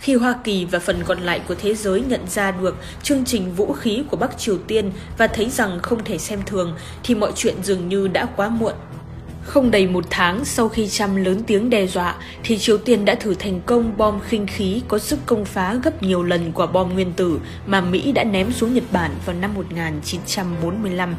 khi Hoa Kỳ và phần còn lại của thế giới nhận ra được chương trình vũ khí của Bắc Triều Tiên và thấy rằng không thể xem thường, thì mọi chuyện dường như đã quá muộn. Không đầy một tháng sau khi Trump lớn tiếng đe dọa, thì Triều Tiên đã thử thành công bom khinh khí có sức công phá gấp nhiều lần quả bom nguyên tử mà Mỹ đã ném xuống Nhật Bản vào năm 1945.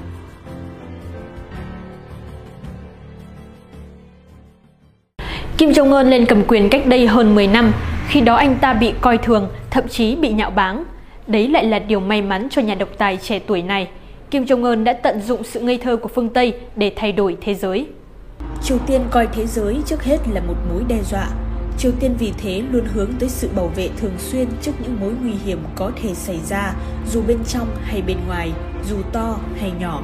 Kim Jong-un lên cầm quyền cách đây hơn 10 năm, khi đó anh ta bị coi thường, thậm chí bị nhạo báng. Đấy lại là điều may mắn cho nhà độc tài trẻ tuổi này. Kim Jong-un đã tận dụng sự ngây thơ của phương Tây để thay đổi thế giới. Triều Tiên coi thế giới trước hết là một mối đe dọa. Triều Tiên vì thế luôn hướng tới sự bảo vệ thường xuyên trước những mối nguy hiểm có thể xảy ra, dù bên trong hay bên ngoài, dù to hay nhỏ.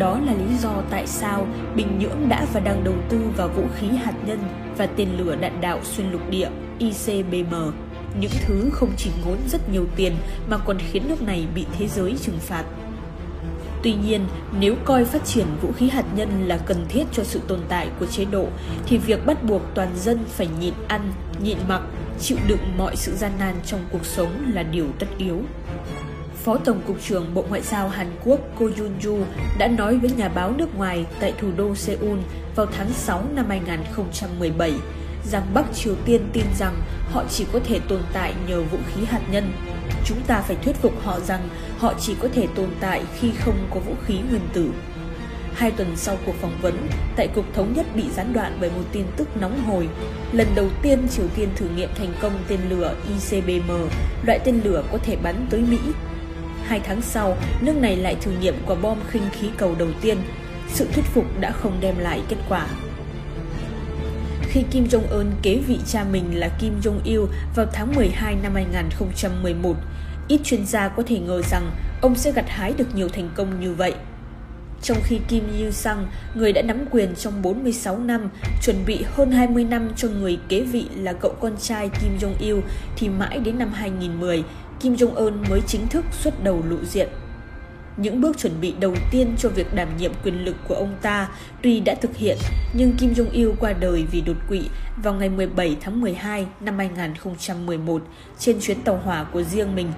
Đó là lý do tại sao Bình Nhưỡng đã và đang đầu tư vào vũ khí hạt nhân và tên lửa đạn đạo xuyên lục địa ICBM. Những thứ không chỉ ngốn rất nhiều tiền mà còn khiến nước này bị thế giới trừng phạt. Tuy nhiên, nếu coi phát triển vũ khí hạt nhân là cần thiết cho sự tồn tại của chế độ, thì việc bắt buộc toàn dân phải nhịn ăn, nhịn mặc, chịu đựng mọi sự gian nan trong cuộc sống là điều tất yếu. Phó Tổng cục trưởng Bộ Ngoại giao Hàn Quốc Ko Yun-ju đã nói với nhà báo nước ngoài tại thủ đô Seoul vào tháng 6 năm 2017 rằng Bắc Triều Tiên tin rằng họ chỉ có thể tồn tại nhờ vũ khí hạt nhân. Chúng ta phải thuyết phục họ rằng họ chỉ có thể tồn tại khi không có vũ khí nguyên tử. Hai tuần sau cuộc phỏng vấn, tại Cục Thống nhất bị gián đoạn bởi một tin tức nóng hổi. Lần đầu tiên Triều Tiên thử nghiệm thành công tên lửa ICBM, loại tên lửa có thể bắn tới Mỹ Hai tháng sau, nước này lại thử nghiệm quả bom khinh khí cầu đầu tiên. Sự thuyết phục đã không đem lại kết quả. Khi Kim Jong-un kế vị cha mình là Kim Jong-il vào tháng 12 năm 2011, ít chuyên gia có thể ngờ rằng ông sẽ gặt hái được nhiều thành công như vậy. Trong khi Kim Il-sung, người đã nắm quyền trong 46 năm, chuẩn bị hơn 20 năm cho người kế vị là cậu con trai Kim Jong-il, thì mãi đến năm 2010, Kim Jong-un mới chính thức xuất đầu lộ diện. Những bước chuẩn bị đầu tiên cho việc đảm nhiệm quyền lực của ông ta tuy đã thực hiện, nhưng Kim Jong-il qua đời vì đột quỵ vào ngày 17 tháng 12 năm 2011 trên chuyến tàu hỏa của riêng mình.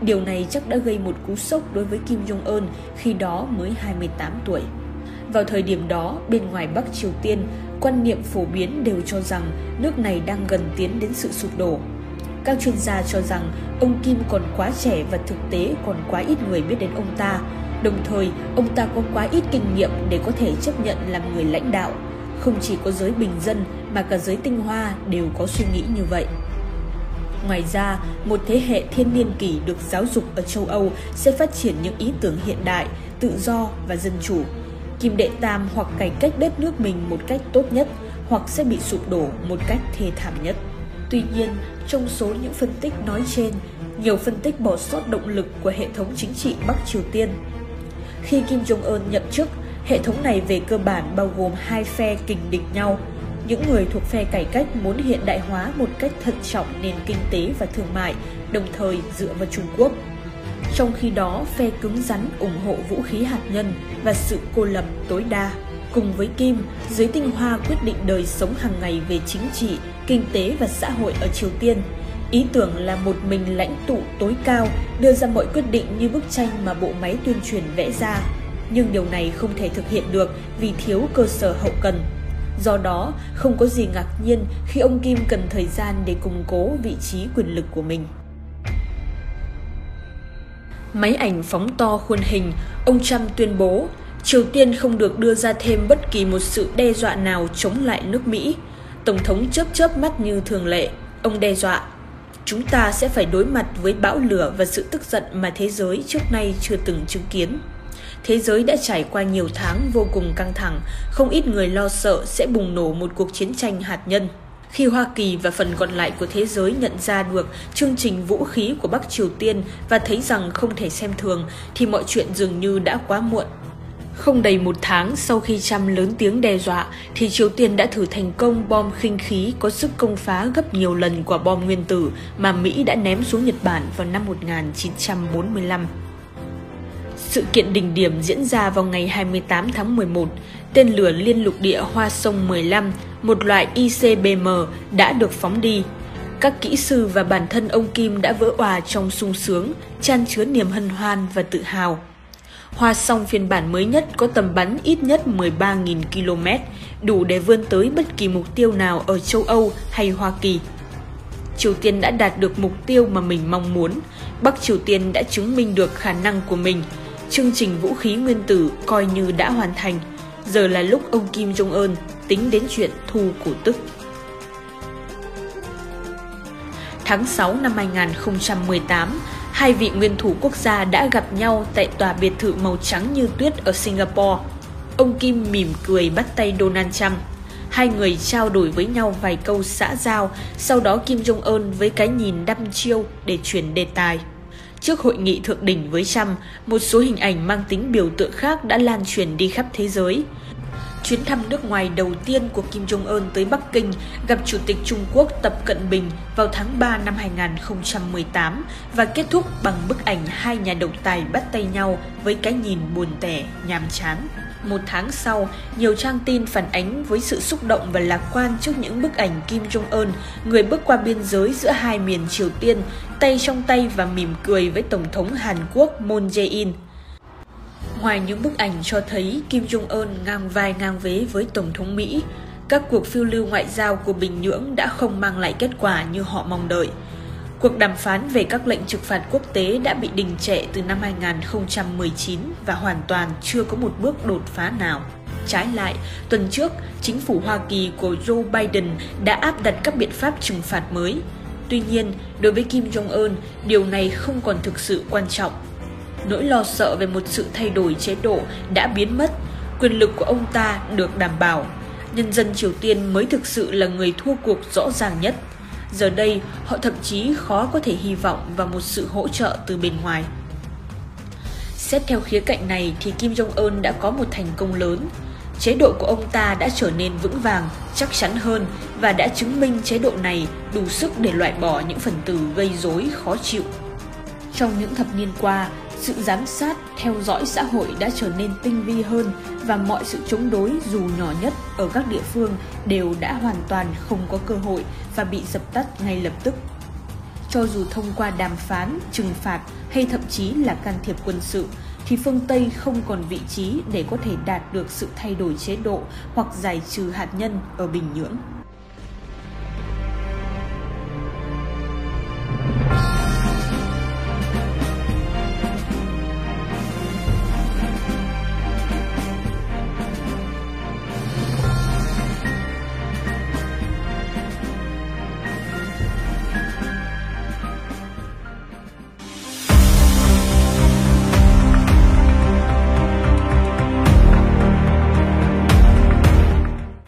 Điều này chắc đã gây một cú sốc đối với Kim Jong-un khi đó mới 28 tuổi. Vào thời điểm đó, bên ngoài Bắc Triều Tiên, quan niệm phổ biến đều cho rằng nước này đang gần tiến đến sự sụp đổ. Các chuyên gia cho rằng ông Kim còn quá trẻ và thực tế còn quá ít người biết đến ông ta. Đồng thời, ông ta có quá ít kinh nghiệm để có thể chấp nhận làm người lãnh đạo. Không chỉ có giới bình dân mà cả giới tinh hoa đều có suy nghĩ như vậy. Ngoài ra, một thế hệ thiên niên kỷ được giáo dục ở châu Âu sẽ phát triển những ý tưởng hiện đại, tự do và dân chủ. Kim Đệ Tam hoặc cải cách đất nước mình một cách tốt nhất, hoặc sẽ bị sụp đổ một cách thê thảm nhất. Tuy nhiên, trong số những phân tích nói trên, nhiều phân tích bỏ sót động lực của hệ thống chính trị Bắc Triều Tiên. Khi Kim Jong-un nhậm chức, hệ thống này về cơ bản bao gồm hai phe kình địch nhau. Những người thuộc phe cải cách muốn hiện đại hóa một cách thận trọng nền kinh tế và thương mại, đồng thời dựa vào Trung Quốc. Trong khi đó, phe cứng rắn ủng hộ vũ khí hạt nhân và sự cô lập tối đa. Cùng với Kim, giới tinh hoa quyết định đời sống hàng ngày về chính trị, kinh tế và xã hội ở Triều Tiên. Ý tưởng là một mình lãnh tụ tối cao đưa ra mọi quyết định như bức tranh mà bộ máy tuyên truyền vẽ ra. Nhưng điều này không thể thực hiện được vì thiếu cơ sở hậu cần. Do đó, không có gì ngạc nhiên khi ông Kim cần thời gian để củng cố vị trí quyền lực của mình. Máy ảnh phóng to khuôn hình, ông Trump tuyên bố Triều Tiên không được đưa ra thêm bất kỳ một sự đe dọa nào chống lại nước Mỹ. Tổng thống chớp chớp mắt như thường lệ. Ông đe dọa, chúng ta sẽ phải đối mặt với bão lửa và sự tức giận mà thế giới trước nay chưa từng chứng kiến. Thế giới đã trải qua nhiều tháng vô cùng căng thẳng, không ít người lo sợ sẽ bùng nổ một cuộc chiến tranh hạt nhân. Khi Hoa Kỳ và phần còn lại của thế giới nhận ra được chương trình vũ khí của Bắc Triều Tiên và thấy rằng không thể xem thường, thì mọi chuyện dường như đã quá muộn. Không đầy một tháng sau khi Trump lớn tiếng đe dọa, thì Triều Tiên đã thử thành công bom khinh khí có sức công phá gấp nhiều lần quả bom nguyên tử mà Mỹ đã ném xuống Nhật Bản vào năm 1945. Sự kiện đỉnh điểm diễn ra vào ngày 28 tháng 11. Tên lửa liên lục địa Hoa Sông 15, một loại ICBM, đã được phóng đi. Các kỹ sư và bản thân ông Kim đã vỡ òa trong sung sướng, chan chứa niềm hân hoan và tự hào. Hoa song phiên bản mới nhất có tầm bắn ít nhất 13.000 km, đủ để vươn tới bất kỳ mục tiêu nào ở châu Âu hay Hoa Kỳ. Triều Tiên đã đạt được mục tiêu mà mình mong muốn. Bắc Triều Tiên đã chứng minh được khả năng của mình. Chương trình vũ khí nguyên tử coi như đã hoàn thành. Giờ là lúc ông Kim Jong-un tính đến chuyện thu cổ tức. Tháng 6 năm 2018, hai vị nguyên thủ quốc gia đã gặp nhau tại tòa biệt thự màu trắng như tuyết ở Singapore. Ông Kim mỉm cười bắt tay Donald Trump. Hai người trao đổi với nhau vài câu xã giao, sau đó Kim Jong-un với cái nhìn đăm chiêu để chuyển đề tài. Trước hội nghị thượng đỉnh với Trump, một số hình ảnh mang tính biểu tượng khác đã lan truyền đi khắp thế giới. Chuyến thăm nước ngoài đầu tiên của Kim Jong-un tới Bắc Kinh gặp Chủ tịch Trung Quốc Tập Cận Bình vào tháng 3 năm 2018 và kết thúc bằng bức ảnh hai nhà độc tài bắt tay nhau với cái nhìn buồn tẻ, nhàm chán. Một tháng sau, nhiều trang tin phản ánh với sự xúc động và lạc quan trước những bức ảnh Kim Jong-un, người bước qua biên giới giữa hai miền Triều Tiên, tay trong tay và mỉm cười với Tổng thống Hàn Quốc Moon Jae-in. Ngoài những bức ảnh cho thấy Kim Jong-un ngang vai ngang vế với Tổng thống Mỹ, các cuộc phiêu lưu ngoại giao của Bình Nhưỡng đã không mang lại kết quả như họ mong đợi. Cuộc đàm phán về các lệnh trừng phạt quốc tế đã bị đình trệ từ năm 2019 và hoàn toàn chưa có một bước đột phá nào. Trái lại, tuần trước, chính phủ Hoa Kỳ của Joe Biden đã áp đặt các biện pháp trừng phạt mới. Tuy nhiên, đối với Kim Jong-un, điều này không còn thực sự quan trọng nỗi lo sợ về một sự thay đổi chế độ đã biến mất, quyền lực của ông ta được đảm bảo. Nhân dân Triều Tiên mới thực sự là người thua cuộc rõ ràng nhất. Giờ đây, họ thậm chí khó có thể hy vọng vào một sự hỗ trợ từ bên ngoài. Xét theo khía cạnh này thì Kim Jong-un đã có một thành công lớn. Chế độ của ông ta đã trở nên vững vàng, chắc chắn hơn và đã chứng minh chế độ này đủ sức để loại bỏ những phần tử gây rối khó chịu. Trong những thập niên qua, sự giám sát, theo dõi xã hội đã trở nên tinh vi hơn và mọi sự chống đối dù nhỏ nhất ở các địa phương đều đã hoàn toàn không có cơ hội và bị dập tắt ngay lập tức. Cho dù thông qua đàm phán, trừng phạt hay thậm chí là can thiệp quân sự, thì phương Tây không còn vị trí để có thể đạt được sự thay đổi chế độ hoặc giải trừ hạt nhân ở Bình Nhưỡng.